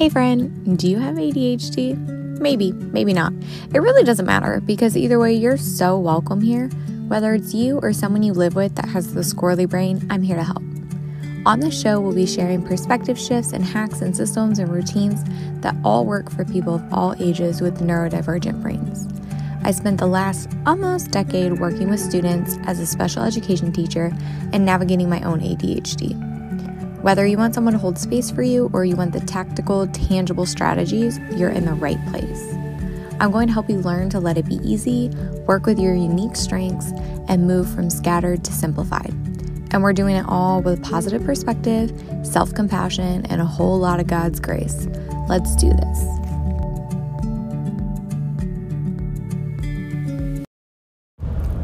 Hey, friend, do you have ADHD? Maybe, maybe not. It really doesn't matter because either way, you're so welcome here. Whether it's you or someone you live with that has the squirrely brain, I'm here to help. On the show, we'll be sharing perspective shifts and hacks and systems and routines that all work for people of all ages with neurodivergent brains. I spent the last almost decade working with students as a special education teacher and navigating my own ADHD. Whether you want someone to hold space for you or you want the tactical, tangible strategies, you're in the right place. I'm going to help you learn to let it be easy, work with your unique strengths, and move from scattered to simplified. And we're doing it all with positive perspective, self compassion, and a whole lot of God's grace. Let's do this.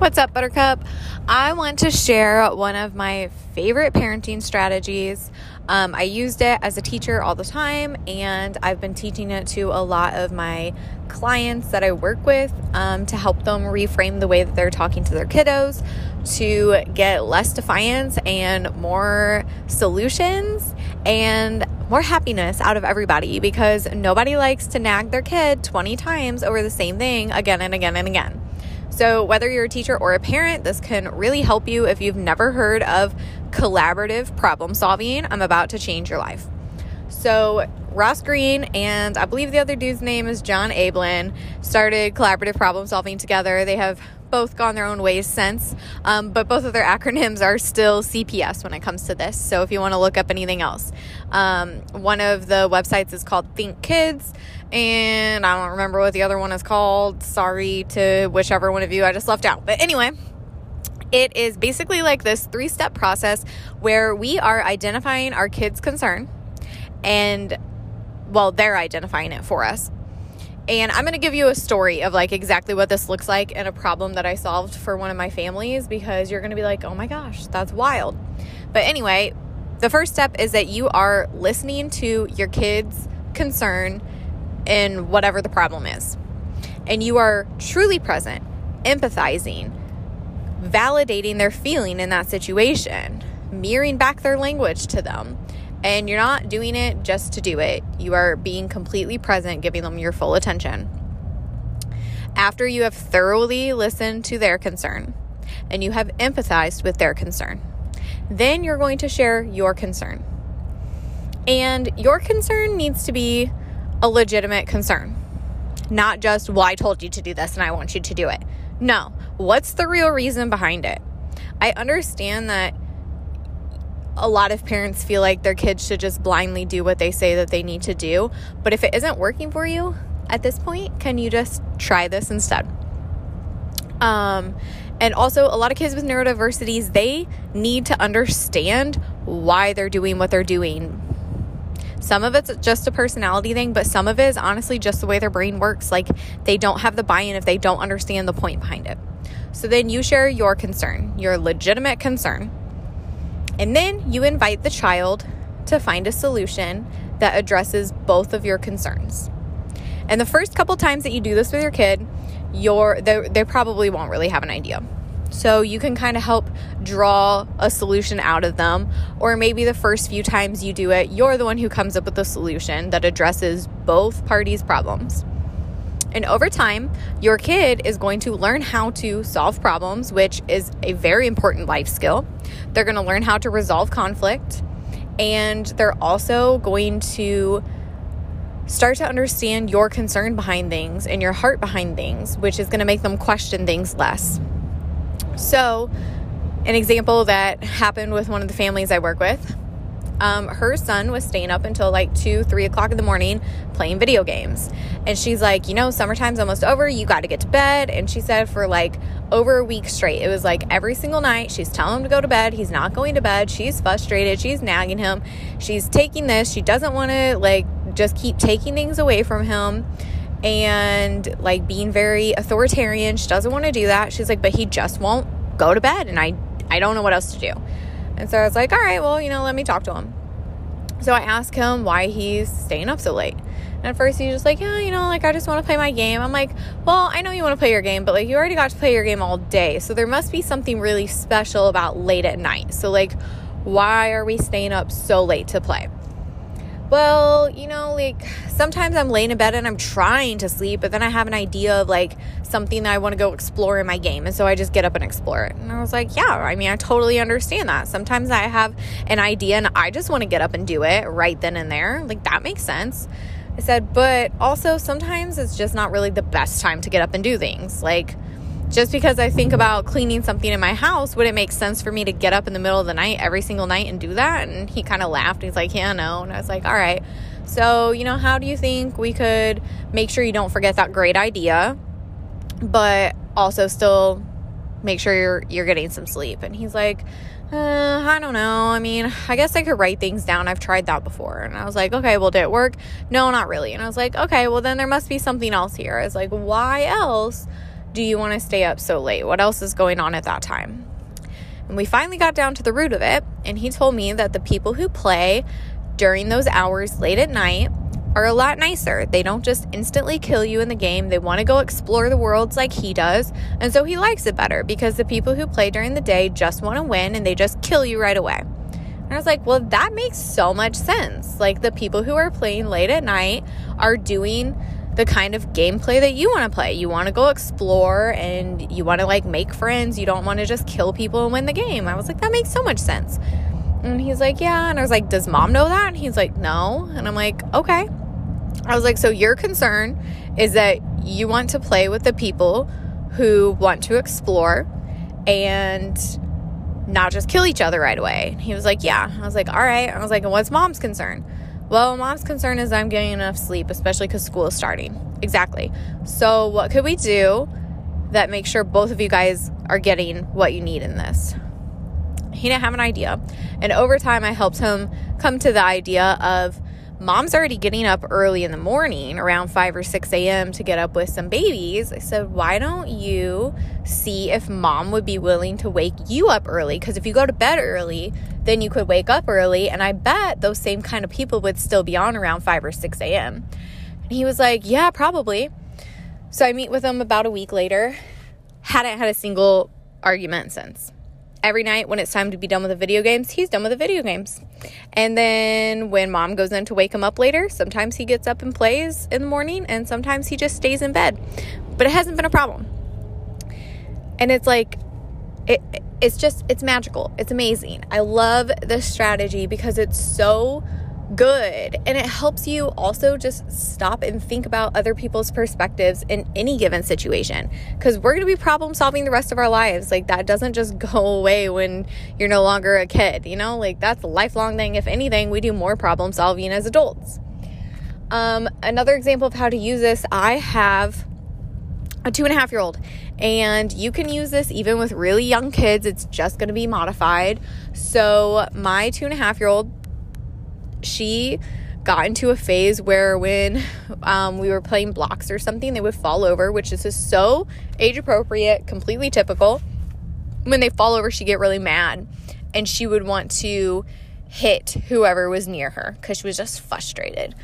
What's up, Buttercup? I want to share one of my favorite parenting strategies. Um, I used it as a teacher all the time, and I've been teaching it to a lot of my clients that I work with um, to help them reframe the way that they're talking to their kiddos to get less defiance and more solutions and more happiness out of everybody because nobody likes to nag their kid 20 times over the same thing again and again and again. So, whether you're a teacher or a parent, this can really help you if you've never heard of collaborative problem solving. I'm about to change your life. So, Ross Greene and I believe the other dude's name is John Ablon started collaborative problem solving together. They have both gone their own ways since, um, but both of their acronyms are still CPS when it comes to this. So if you want to look up anything else, um, one of the websites is called Think Kids, and I don't remember what the other one is called. Sorry to whichever one of you I just left out. But anyway, it is basically like this three step process where we are identifying our kids' concern and, well, they're identifying it for us. And I'm going to give you a story of like exactly what this looks like and a problem that I solved for one of my families because you're going to be like, oh my gosh, that's wild. But anyway, the first step is that you are listening to your kids' concern in whatever the problem is. And you are truly present, empathizing, validating their feeling in that situation, mirroring back their language to them. And you're not doing it just to do it. You are being completely present, giving them your full attention. After you have thoroughly listened to their concern and you have empathized with their concern, then you're going to share your concern. And your concern needs to be a legitimate concern. Not just, well, I told you to do this and I want you to do it. No. What's the real reason behind it? I understand that a lot of parents feel like their kids should just blindly do what they say that they need to do. But if it isn't working for you at this point, can you just try this instead? Um, and also, a lot of kids with neurodiversities, they need to understand why they're doing what they're doing some of it's just a personality thing, but some of it is honestly just the way their brain works. Like they don't have the buy in if they don't understand the point behind it. So then you share your concern, your legitimate concern, and then you invite the child to find a solution that addresses both of your concerns. And the first couple times that you do this with your kid, you're, they, they probably won't really have an idea. So you can kind of help draw a solution out of them. Or maybe the first few times you do it, you're the one who comes up with a solution that addresses both parties' problems. And over time, your kid is going to learn how to solve problems, which is a very important life skill. They're going to learn how to resolve conflict. And they're also going to start to understand your concern behind things and your heart behind things, which is going to make them question things less. So, an example that happened with one of the families I work with um, her son was staying up until like 2 3 o'clock in the morning playing video games. And she's like you know summertime's almost over. You got to get to bed. And she said for like over a week straight it was like every single night she's telling him to go to bed. He's not going to bed. She's frustrated. She's nagging him. She's taking this. She doesn't want to like just keep taking things away from him and like being very authoritarian. She doesn't want to do that. She's like, but he just won't go to bed and I I don't know what else to do. And so I was like, all right, well, you know, let me talk to him. So I asked him why he's staying up so late. And at first he's just like, yeah, you know, like I just want to play my game. I'm like, well, I know you want to play your game, but like you already got to play your game all day. So there must be something really special about late at night. So like, why are we staying up so late to play? Well, you know, like sometimes I'm laying in bed and I'm trying to sleep, but then I have an idea of like something that I want to go explore in my game. And so I just get up and explore it. And I was like, yeah, I mean, I totally understand that. Sometimes I have an idea and I just want to get up and do it right then and there. Like that makes sense. I said, but also sometimes it's just not really the best time to get up and do things. Like, just because I think about cleaning something in my house, would it make sense for me to get up in the middle of the night every single night and do that? And he kind of laughed. He's like, Yeah, no. And I was like, All right. So, you know, how do you think we could make sure you don't forget that great idea, but also still make sure you're you're getting some sleep? And he's like, uh, I don't know. I mean, I guess I could write things down. I've tried that before. And I was like, okay, well, did it work? No, not really. And I was like, okay, well, then there must be something else here. I was like, why else do you want to stay up so late? What else is going on at that time? And we finally got down to the root of it, and he told me that the people who play during those hours late at night are a lot nicer. They don't just instantly kill you in the game. They want to go explore the worlds like he does. And so he likes it better because the people who play during the day just want to win and they just kill you right away. And I was like, well, that makes so much sense. Like the people who are playing late at night are doing the kind of gameplay that you want to play. You want to go explore and you want to like make friends. You don't want to just kill people and win the game. I was like, that makes so much sense. And he's like, yeah. And I was like, does mom know that? And he's like, no. And I'm like, okay. I was like, so your concern is that you want to play with the people who want to explore and not just kill each other right away. And he was like, yeah. I was like, all right. I was like, and what's mom's concern? Well, mom's concern is I'm getting enough sleep, especially because school is starting. Exactly. So, what could we do that makes sure both of you guys are getting what you need in this? He didn't have an idea. And over time, I helped him come to the idea of mom's already getting up early in the morning around 5 or 6 a.m. to get up with some babies. I said, why don't you see if mom would be willing to wake you up early? Because if you go to bed early, then you could wake up early. And I bet those same kind of people would still be on around 5 or 6 a.m. And he was like, yeah, probably. So I meet with him about a week later. Hadn't had a single argument since every night when it's time to be done with the video games, he's done with the video games. And then when mom goes in to wake him up later, sometimes he gets up and plays in the morning, and sometimes he just stays in bed. But it hasn't been a problem. And it's like, it, it's just, it's magical. It's amazing. I love this strategy because it's so good. And it helps you also just stop and think about other people's perspectives in any given situation. Because we're going to be problem solving the rest of our lives. Like, that doesn't just go away when you're no longer a kid, you know? Like, that's a lifelong thing. If anything, we do more problem solving as adults. Um, another example of how to use this I have a two and a half year old. And you can use this even with really young kids. It's just going to be modified. So, my two and a half year old she got into a phase where when um, we were playing blocks or something, they would fall over, which is just so age appropriate, completely typical. When they fall over, she'd get really mad and she would want to hit whoever was near her because she was just frustrated.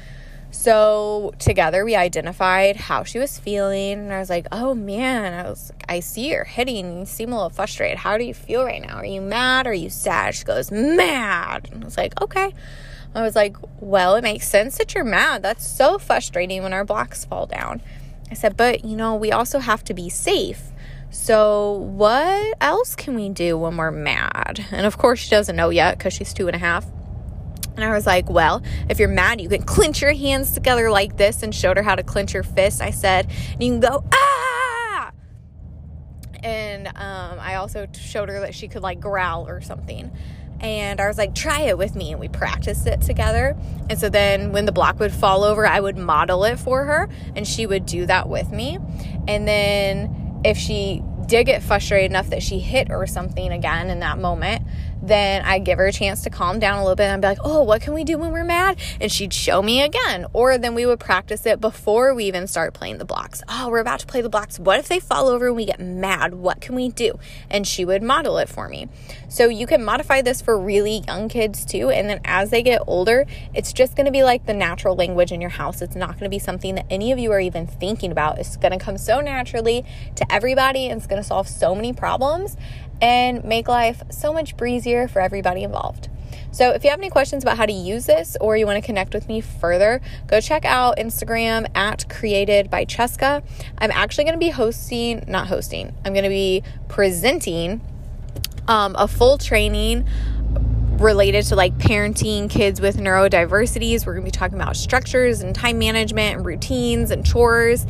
So together we identified how she was feeling, and I was like, "Oh man, I was I see you're hitting. You seem a little frustrated. How do you feel right now? Are you mad? Are you sad?" She goes, "Mad." And I was like, "Okay." I was like, Well, it makes sense that you're mad. That's so frustrating when our blocks fall down. I said, But you know, we also have to be safe. So, what else can we do when we're mad? And of course, she doesn't know yet because she's two and a half. And I was like, Well, if you're mad, you can clench your hands together like this and showed her how to clench her fist. I said, and you can go, Ah! And um, I also showed her that she could like growl or something and I was like, try it with me. And we practiced it together. And so then when the block would fall over, I would model it for her and she would do that with me. And then if she did get frustrated enough that she hit or something again in that moment, then I'd give her a chance to calm down a little bit and I'd be like, oh, what can we do when we're mad? And she'd show me again. Or then we would practice it before we even start playing the blocks. Oh, we're about to play the blocks. What if they fall over and we get mad? What can we do? And she would model it for me. So you can modify this for really young kids too. And then as they get older, it's just going to be like the natural language in your house. It's not going to be something that any of you are even thinking about. It's going to come so naturally to everybody and it's going to solve so many problems and make life so much breezier for everybody involved. So if you have any questions about how to use this or you want to connect with me further, go check out Instagram at created by Cheska. I'm actually going to be hosting, not hosting, I'm going to be presenting um, a full training related to like parenting kids with neurodiversities. We're going to be talking about structures and time management and routines and chores,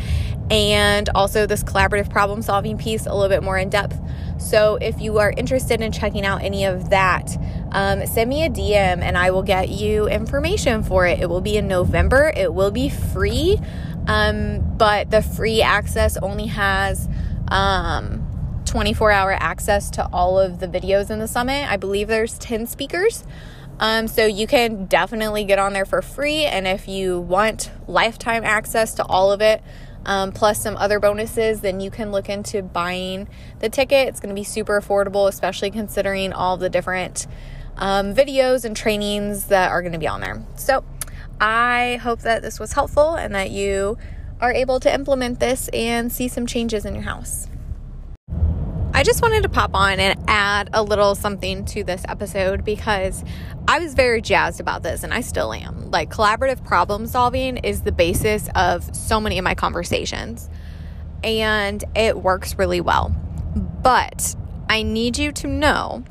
and also this collaborative problem solving piece a little bit more in depth. So, if you are interested in checking out any of that, um, send me a DM and I will get you information for it. It will be in November, it will be free, um, but the free access only has. Um, 24 hour access to all of the videos in the summit. I believe there's 10 speakers. Um, so you can definitely get on there for free. And if you want lifetime access to all of it, um, plus some other bonuses, then you can look into buying the ticket. It's going to be super affordable, especially considering all the different um, videos and trainings that are going to be on there. So I hope that this was helpful and that you are able to implement this and see some changes in your house. I just wanted to pop on and add a little something to this episode because I was very jazzed about this and I still am. Like, collaborative problem solving is the basis of so many of my conversations and it works really well. But I need you to know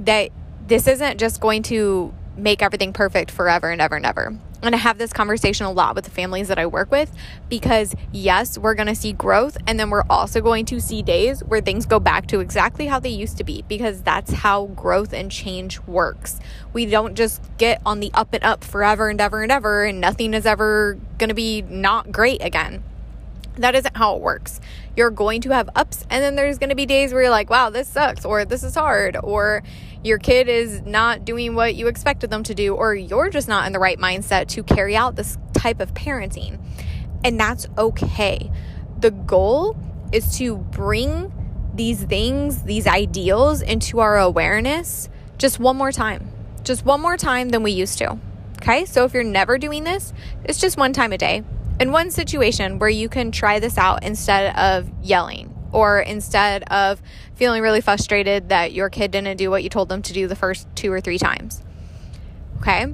that this isn't just going to make everything perfect forever and ever and ever. And I have this conversation a lot with the families that I work with because, yes, we're going to see growth. And then we're also going to see days where things go back to exactly how they used to be because that's how growth and change works. We don't just get on the up and up forever and ever and ever, and nothing is ever going to be not great again. That isn't how it works. You're going to have ups, and then there's going to be days where you're like, wow, this sucks, or this is hard, or your kid is not doing what you expected them to do, or you're just not in the right mindset to carry out this type of parenting. And that's okay. The goal is to bring these things, these ideals into our awareness just one more time, just one more time than we used to. Okay, so if you're never doing this, it's just one time a day in one situation where you can try this out instead of yelling or instead of feeling really frustrated that your kid didn't do what you told them to do the first two or three times. Okay?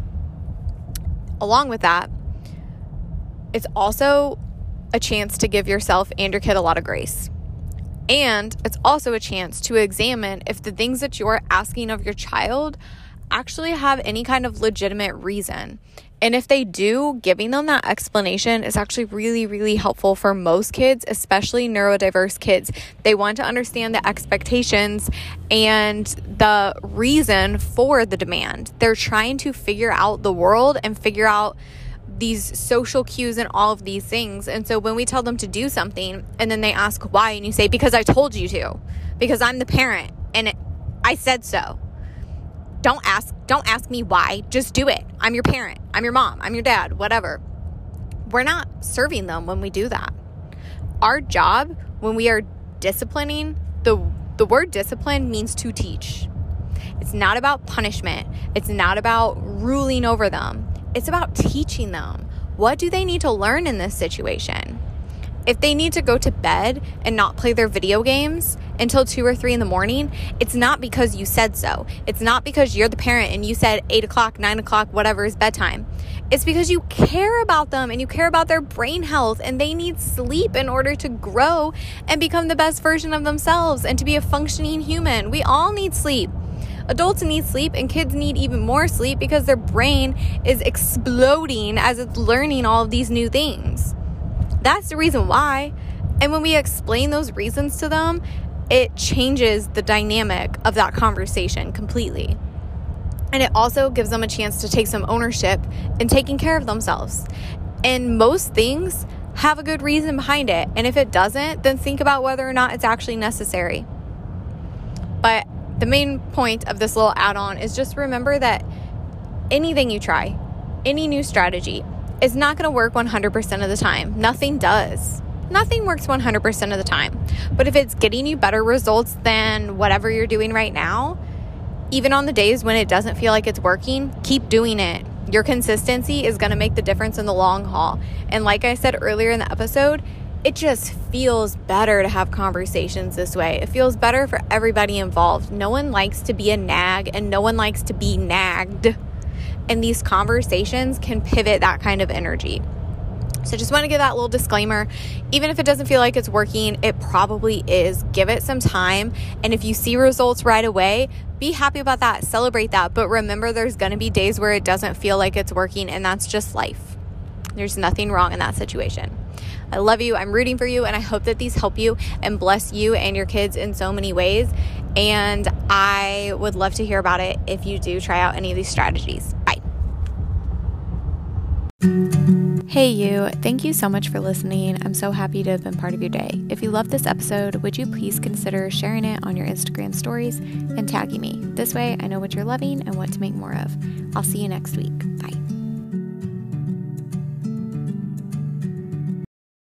Along with that, it's also a chance to give yourself and your kid a lot of grace. And it's also a chance to examine if the things that you're asking of your child actually have any kind of legitimate reason. And if they do, giving them that explanation is actually really, really helpful for most kids, especially neurodiverse kids. They want to understand the expectations and the reason for the demand. They're trying to figure out the world and figure out these social cues and all of these things. And so when we tell them to do something and then they ask why, and you say, because I told you to, because I'm the parent and I said so don't ask don't ask me why. Just do it. I'm your parent. I'm your mom. I'm your dad, whatever. We're not serving them when we do that. Our job when we are disciplining, the the word discipline means to teach. It's not about punishment. It's not about ruling over them. It's about teaching them. What do they need to learn in this situation? If they need to go to bed and not play their video games until two or three in the morning, it's not because you said so. It's not because you're the parent and you said eight o'clock, nine o'clock, whatever is bedtime. It's because you care about them and you care about their brain health and they need sleep in order to grow and become the best version of themselves and to be a functioning human. We all need sleep. Adults need sleep and kids need even more sleep because their brain is exploding as it's learning all of these new things. That's the reason why. And when we explain those reasons to them, it changes the dynamic of that conversation completely. And it also gives them a chance to take some ownership in taking care of themselves. And most things have a good reason behind it. And if it doesn't, then think about whether or not it's actually necessary. But the main point of this little add on is just remember that anything you try, any new strategy, is not going to work 100% of the time. Nothing does. Nothing works 100% of the time. But if it's getting you better results than whatever you're doing right now, even on the days when it doesn't feel like it's working, keep doing it. Your consistency is going to make the difference in the long haul. And like I said earlier in the episode, it just feels better to have conversations this way. It feels better for everybody involved. No one likes to be a nag and no one likes to be nagged. And these conversations can pivot that kind of energy. So just want to give that little disclaimer. Even if it doesn't feel like it's working, it probably is. Give it some time. And if you see results right away, be happy about that. Celebrate that. But remember, there's going to be days where it doesn't feel like it's working, and that's just life. There's nothing wrong in that situation. I love you. I'm rooting for you. And I hope that these help you and bless you and your kids in so many ways. And I would love to hear about it if you do try out any of these strategies. Hey, you. Thank you so much for listening. I'm so happy to have been part of your day. If you loved this episode, would you please consider sharing it on your Instagram stories and tagging me? This way, I know what you're loving and what to make more of. I'll see you next week. Bye.